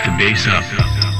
the bass up.